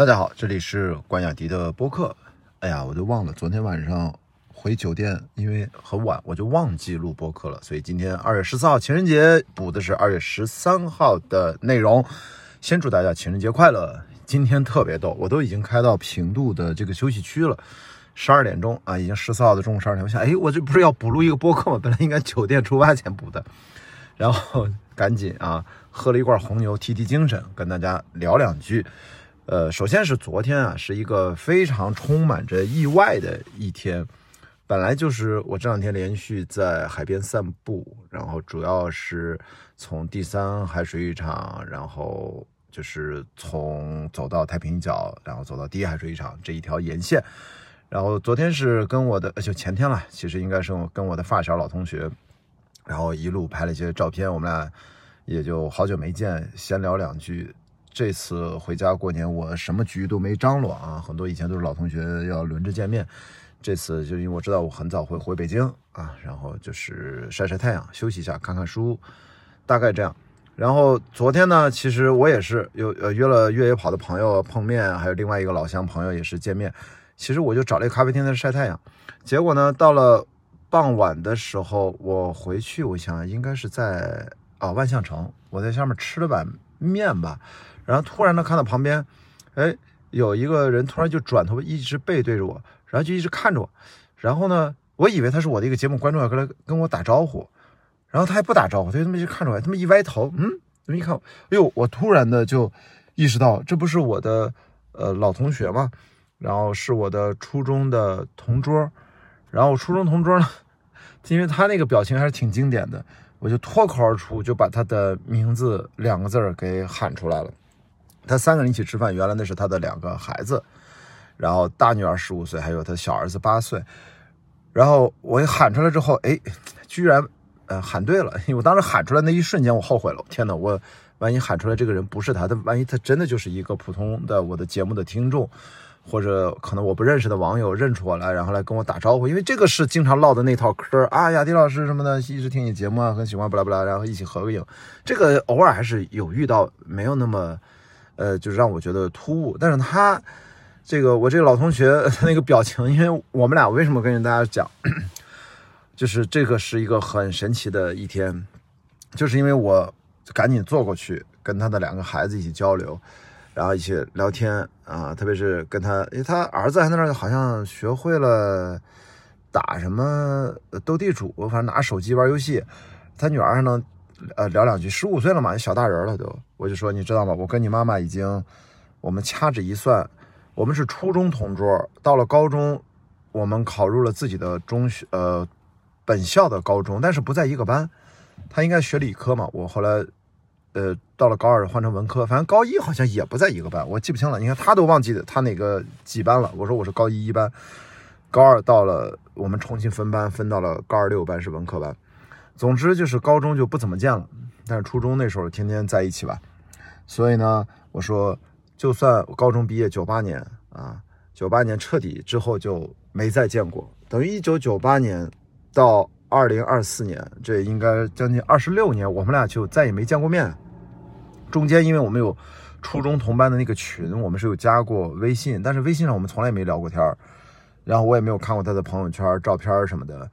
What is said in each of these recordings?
大家好，这里是关雅迪的播客。哎呀，我都忘了昨天晚上回酒店，因为很晚，我就忘记录播客了。所以今天二月十四号情人节补的是二月十三号的内容。先祝大家情人节快乐！今天特别逗，我都已经开到平度的这个休息区了，十二点钟啊，已经十四号的中午十二点。我想，哎，我这不是要补录一个播客吗？本来应该酒店出发前补的，然后赶紧啊，喝了一罐红牛提提精神，跟大家聊两句。呃，首先是昨天啊，是一个非常充满着意外的一天。本来就是我这两天连续在海边散步，然后主要是从第三海水浴场，然后就是从走到太平角，然后走到第一海水浴场这一条沿线。然后昨天是跟我的，就前天了，其实应该是跟我的发小老同学，然后一路拍了一些照片。我们俩也就好久没见，闲聊两句。这次回家过年，我什么局都没张罗啊，很多以前都是老同学要轮着见面，这次就因为我知道我很早会回北京啊，然后就是晒晒太阳，休息一下，看看书，大概这样。然后昨天呢，其实我也是有呃约了越野跑的朋友碰面，还有另外一个老乡朋友也是见面。其实我就找了一个咖啡厅在晒太阳，结果呢，到了傍晚的时候，我回去，我想应该是在啊万象城，我在下面吃了碗面吧。然后突然呢，看到旁边，哎，有一个人突然就转头，一直背对着我，然后就一直看着我。然后呢，我以为他是我的一个节目观众，要跟来跟我打招呼。然后他还不打招呼，他就这么一直看着我。他们一歪头，嗯，这么一看，哎呦，我突然的就意识到，这不是我的呃老同学吗？然后是我的初中的同桌。然后我初中同桌呢，因为他那个表情还是挺经典的，我就脱口而出就把他的名字两个字儿给喊出来了。他三个人一起吃饭，原来那是他的两个孩子，然后大女儿十五岁，还有他小儿子八岁。然后我一喊出来之后，哎，居然呃喊对了，我当时喊出来那一瞬间，我后悔了。天哪，我万一喊出来这个人不是他，他万一他真的就是一个普通的我的节目的听众，或者可能我不认识的网友认出我来，然后来跟我打招呼，因为这个是经常唠的那套嗑啊，雅迪老师什么的，一直听你节目啊，很喜欢，不拉不拉，然后一起合个影，这个偶尔还是有遇到，没有那么。呃，就是让我觉得突兀，但是他这个我这个老同学 他那个表情，因为我们俩为什么跟大家讲，就是这个是一个很神奇的一天，就是因为我赶紧坐过去跟他的两个孩子一起交流，然后一起聊天啊，特别是跟他，因为他儿子还在那儿好像学会了打什么斗地主，反正拿手机玩游戏，他女儿还能。呃，聊两句，十五岁了嘛，小大人了都。我就说，你知道吗？我跟你妈妈已经，我们掐指一算，我们是初中同桌，到了高中，我们考入了自己的中学，呃，本校的高中，但是不在一个班。他应该学理科嘛，我后来，呃，到了高二换成文科，反正高一好像也不在一个班，我记不清了。你看他都忘记他哪个几班了。我说我是高一一班，高二到了，我们重新分班，分到了高二六班是文科班。总之就是高中就不怎么见了，但是初中那时候天天在一起吧。所以呢，我说就算我高中毕业九八年啊，九八年彻底之后就没再见过，等于一九九八年到二零二四年，这应该将近二十六年，我们俩就再也没见过面。中间因为我们有初中同班的那个群，我们是有加过微信，但是微信上我们从来没聊过天儿，然后我也没有看过他的朋友圈、照片什么的。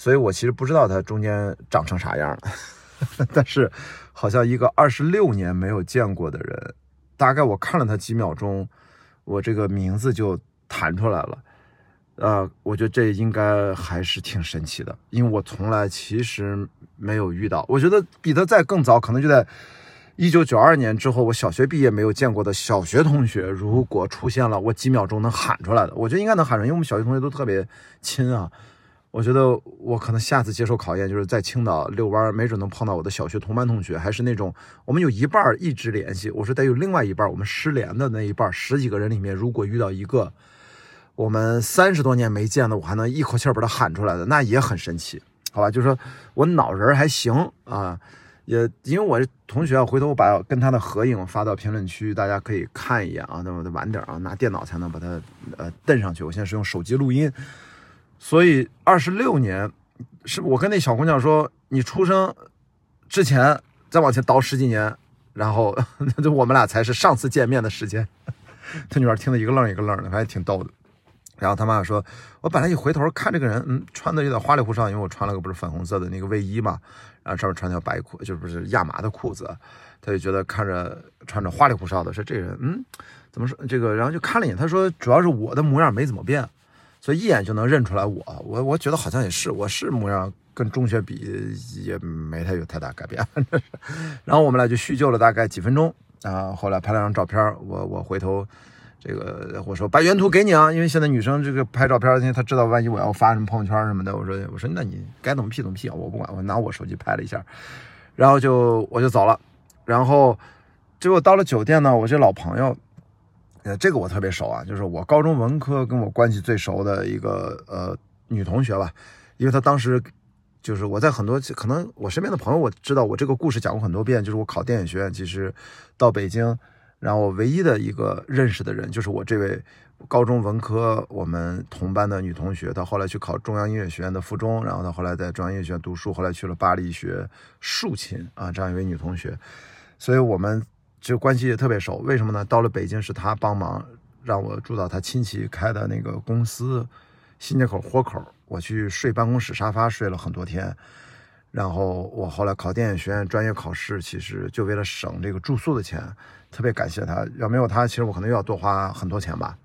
所以我其实不知道他中间长成啥样，但是好像一个二十六年没有见过的人，大概我看了他几秒钟，我这个名字就弹出来了。呃，我觉得这应该还是挺神奇的，因为我从来其实没有遇到。我觉得比他再更早，可能就在一九九二年之后，我小学毕业没有见过的小学同学，如果出现了，我几秒钟能喊出来的，我觉得应该能喊出来，因为我们小学同学都特别亲啊。我觉得我可能下次接受考验，就是在青岛遛弯，没准能碰到我的小学同班同学，还是那种我们有一半一直联系。我说得有另外一半，我们失联的那一半，十几个人里面，如果遇到一个我们三十多年没见的，我还能一口气把他喊出来的，那也很神奇，好吧？就是说我脑仁还行啊，也因为我同学，回头我把跟他的合影发到评论区，大家可以看一眼啊。那我得晚点啊，拿电脑才能把它呃登上去。我现在是用手机录音。所以二十六年，是我跟那小姑娘说，你出生之前再往前倒十几年，然后那 就我们俩才是上次见面的时间。他女儿听得一个愣一个愣的，反正挺逗的。然后他妈妈说，我本来一回头看这个人，嗯，穿的有点花里胡哨，因为我穿了个不是粉红色的那个卫衣嘛，然后上面穿条白裤，就是不是亚麻的裤子，他就觉得看着穿着花里胡哨的，说这人，嗯，怎么说这个？然后就看了一眼，他说主要是我的模样没怎么变，所以一眼就能认出来我。我我觉得好像也是，我是模样跟中学比也没太有太大改变。然后我们俩就叙旧了大概几分钟啊，后来拍了张照片，我我回头。这个我说把原图给你啊，因为现在女生这个拍照片，因为她知道万一我要发什么朋友圈什么的，我说我说那你该怎么 P 怎么 P 啊，我不管，我拿我手机拍了一下，然后就我就走了，然后结果到了酒店呢，我这老朋友，呃，这个我特别熟啊，就是我高中文科跟我关系最熟的一个呃女同学吧，因为她当时就是我在很多可能我身边的朋友我知道我这个故事讲过很多遍，就是我考电影学院，其实到北京。然后我唯一的一个认识的人就是我这位高中文科我们同班的女同学，她后来去考中央音乐学院的附中，然后她后来在中央音乐学院读书，后来去了巴黎学竖琴啊，这样一位女同学，所以我们就关系也特别熟。为什么呢？到了北京是他帮忙让我住到他亲戚开的那个公司新街口豁口，我去睡办公室沙发睡了很多天。然后我后来考电影学院专业考试，其实就为了省这个住宿的钱。特别感谢他，要没有他，其实我可能又要多花很多钱吧。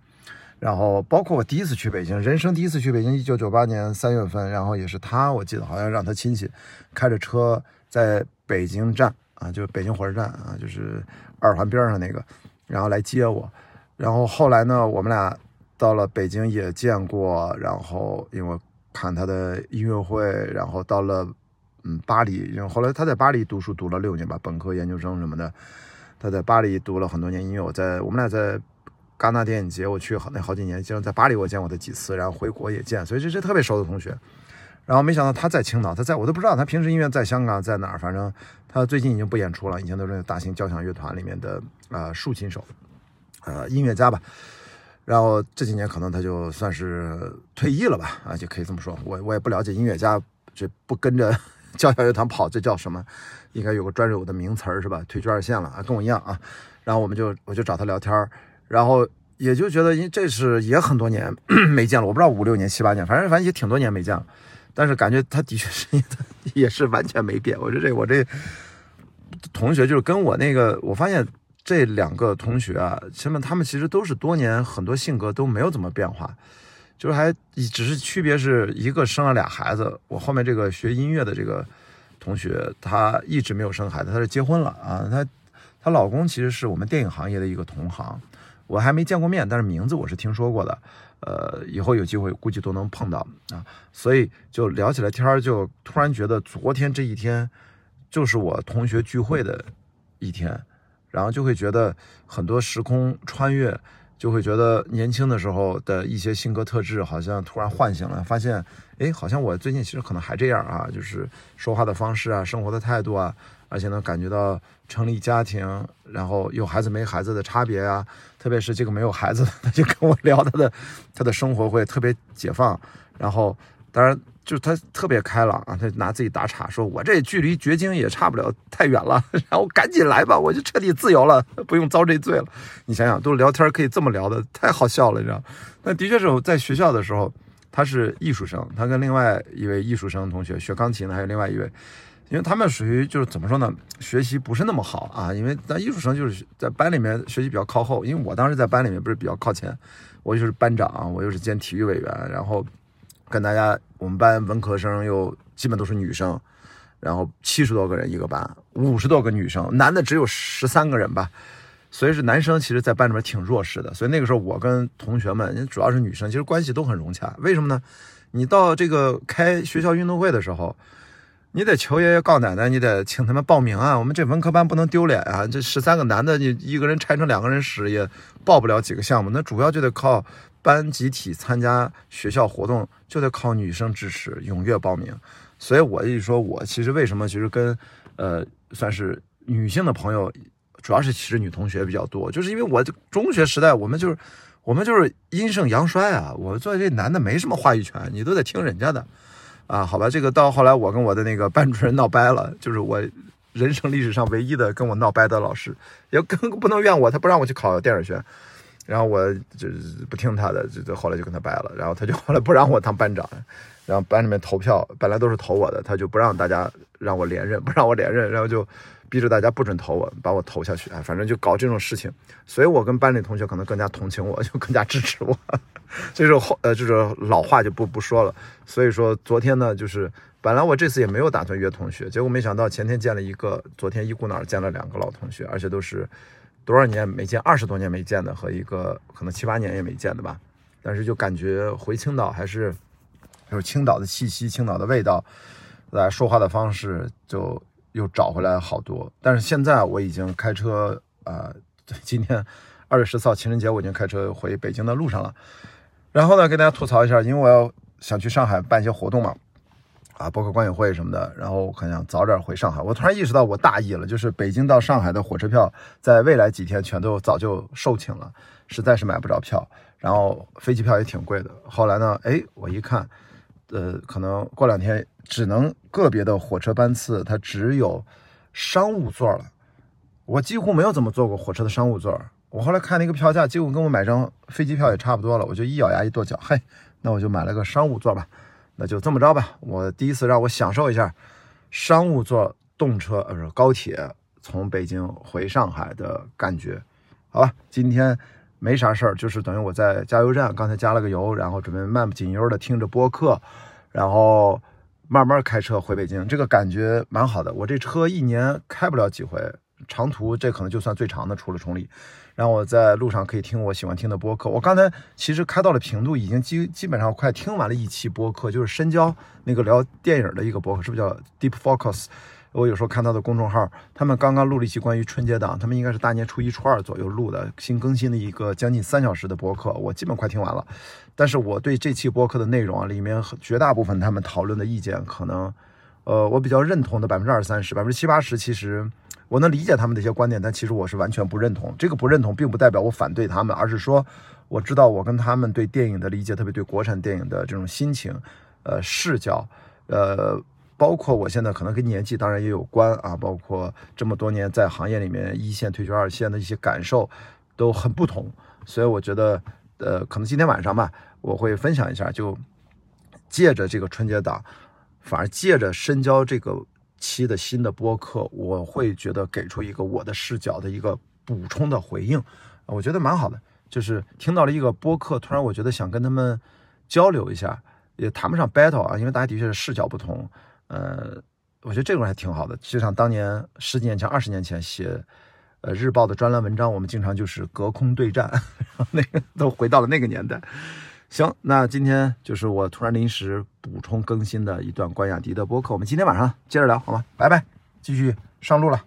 然后包括我第一次去北京，人生第一次去北京，一九九八年三月份，然后也是他，我记得好像让他亲戚开着车在北京站啊，就北京火车站啊，就是二环边上那个，然后来接我。然后后来呢，我们俩到了北京也见过，然后因为看他的音乐会，然后到了嗯巴黎，因为后来他在巴黎读书读了六年吧，本科、研究生什么的。他在巴黎读了很多年音乐，我在我们俩在戛纳电影节，我去好那好几年，经常在巴黎我见过他几次，然后回国也见，所以这是特别熟的同学。然后没想到他在青岛，他在我都不知道他平时音乐在香港在哪儿，反正他最近已经不演出了，以前都是大型交响乐团里面的啊竖琴手，呃音乐家吧。然后这几年可能他就算是退役了吧，啊就可以这么说。我我也不了解音乐家，这不跟着 交响乐团跑，这叫什么？应该有个专有的名词儿是吧？退居二线了啊，跟我一样啊。然后我们就我就找他聊天儿，然后也就觉得，因为这是也很多年 没见了，我不知道五六年、七八年，反正反正也挺多年没见了。但是感觉他的确是 也是完全没变。我觉得这我这同学就是跟我那个，我发现这两个同学啊，他们他们其实都是多年，很多性格都没有怎么变化，就是还只是区别是一个生了俩孩子。我后面这个学音乐的这个。同学，她一直没有生孩子，她是结婚了啊。她她老公其实是我们电影行业的一个同行，我还没见过面，但是名字我是听说过的。呃，以后有机会估计都能碰到啊。所以就聊起来天儿，就突然觉得昨天这一天就是我同学聚会的一天，然后就会觉得很多时空穿越，就会觉得年轻的时候的一些性格特质好像突然唤醒了，发现。哎，好像我最近其实可能还这样啊，就是说话的方式啊，生活的态度啊，而且能感觉到成立家庭，然后有孩子没孩子的差别啊。特别是这个没有孩子的，他就跟我聊他的他的生活会特别解放。然后当然就是他特别开朗啊，他拿自己打岔，说我这距离绝经也差不了太远了，然后赶紧来吧，我就彻底自由了，不用遭这罪了。你想想，都聊天可以这么聊的，太好笑了，你知道？那的确是在学校的时候。他是艺术生，他跟另外一位艺术生同学学钢琴的，还有另外一位，因为他们属于就是怎么说呢，学习不是那么好啊。因为咱艺术生就是在班里面学习比较靠后，因为我当时在班里面不是比较靠前，我就是班长，我又是兼体育委员，然后跟大家我们班文科生又基本都是女生，然后七十多个人一个班，五十多个女生，男的只有十三个人吧。所以是男生，其实，在班里面挺弱势的。所以那个时候，我跟同学们，主要是女生，其实关系都很融洽。为什么呢？你到这个开学校运动会的时候，你得求爷爷告奶奶，你得请他们报名啊。我们这文科班不能丢脸啊！这十三个男的，你一个人拆成两个人使，也报不了几个项目。那主要就得靠班集体参加学校活动，就得靠女生支持，踊跃报名。所以我一说，我其实为什么其实跟呃算是女性的朋友。主要是其实女同学比较多，就是因为我中学时代我们就是我们就是阴盛阳衰啊。我作为这男的没什么话语权，你都得听人家的啊。好吧，这个到后来我跟我的那个班主任闹掰了，就是我人生历史上唯一的跟我闹掰的老师，也更不能怨我，他不让我去考电影学院。然后我就是不听他的，就就后来就跟他掰了。然后他就后来不让我当班长，然后班里面投票本来都是投我的，他就不让大家让我连任，不让我连任，然后就逼着大家不准投我，把我投下去。哎，反正就搞这种事情，所以我跟班里同学可能更加同情我，就更加支持我。这种后呃，这种老话就不不说了。所以说昨天呢，就是本来我这次也没有打算约同学，结果没想到前天见了一个，昨天一股脑见了两个老同学，而且都是。多少年没见，二十多年没见的和一个可能七八年也没见的吧，但是就感觉回青岛还是有青岛的气息、青岛的味道，来说话的方式就又找回来好多。但是现在我已经开车啊，今天 二月十四号情人节，我已经开车回北京的路上了。然后呢，给大家吐槽一下，因为我要想去上海办一些活动嘛。啊，包括观影会什么的，然后很想早点回上海。我突然意识到我大意了，就是北京到上海的火车票，在未来几天全都早就售罄了，实在是买不着票。然后飞机票也挺贵的。后来呢，哎，我一看，呃，可能过两天只能个别的火车班次它只有商务座了。我几乎没有怎么坐过火车的商务座。我后来看那个票价，结果跟我买张飞机票也差不多了。我就一咬牙一跺脚，嘿，那我就买了个商务座吧。那就这么着吧，我第一次让我享受一下商务座动车，呃，不是高铁从北京回上海的感觉，好吧？今天没啥事儿，就是等于我在加油站，刚才加了个油，然后准备慢不紧悠的听着播客，然后慢慢开车回北京，这个感觉蛮好的。我这车一年开不了几回，长途这可能就算最长的，除了崇礼。然后我在路上可以听我喜欢听的播客。我刚才其实开到了平度，已经基基本上快听完了一期播客，就是深交那个聊电影的一个播客，是不是叫 Deep Focus？我有时候看到的公众号，他们刚刚录了一期关于春节档，他们应该是大年初一、初二左右录的新更新的一个将近三小时的播客，我基本快听完了。但是我对这期播客的内容啊，里面绝大部分他们讨论的意见，可能，呃，我比较认同的百分之二三十，百分之七八十其实。我能理解他们的一些观点，但其实我是完全不认同。这个不认同，并不代表我反对他们，而是说，我知道我跟他们对电影的理解，特别对国产电影的这种心情，呃，视角，呃，包括我现在可能跟年纪当然也有关啊，包括这么多年在行业里面一线退居二线的一些感受，都很不同。所以我觉得，呃，可能今天晚上吧，我会分享一下，就借着这个春节档，反而借着深交这个。期的新的播客，我会觉得给出一个我的视角的一个补充的回应，我觉得蛮好的。就是听到了一个播客，突然我觉得想跟他们交流一下，也谈不上 battle 啊，因为大家的确是视角不同。呃，我觉得这种还挺好的。就像当年十几年前、二十年前写呃日报的专栏文章，我们经常就是隔空对战，那个都回到了那个年代。行，那今天就是我突然临时补充更新的一段关雅迪的播客，我们今天晚上接着聊，好吗？拜拜，继续上路了。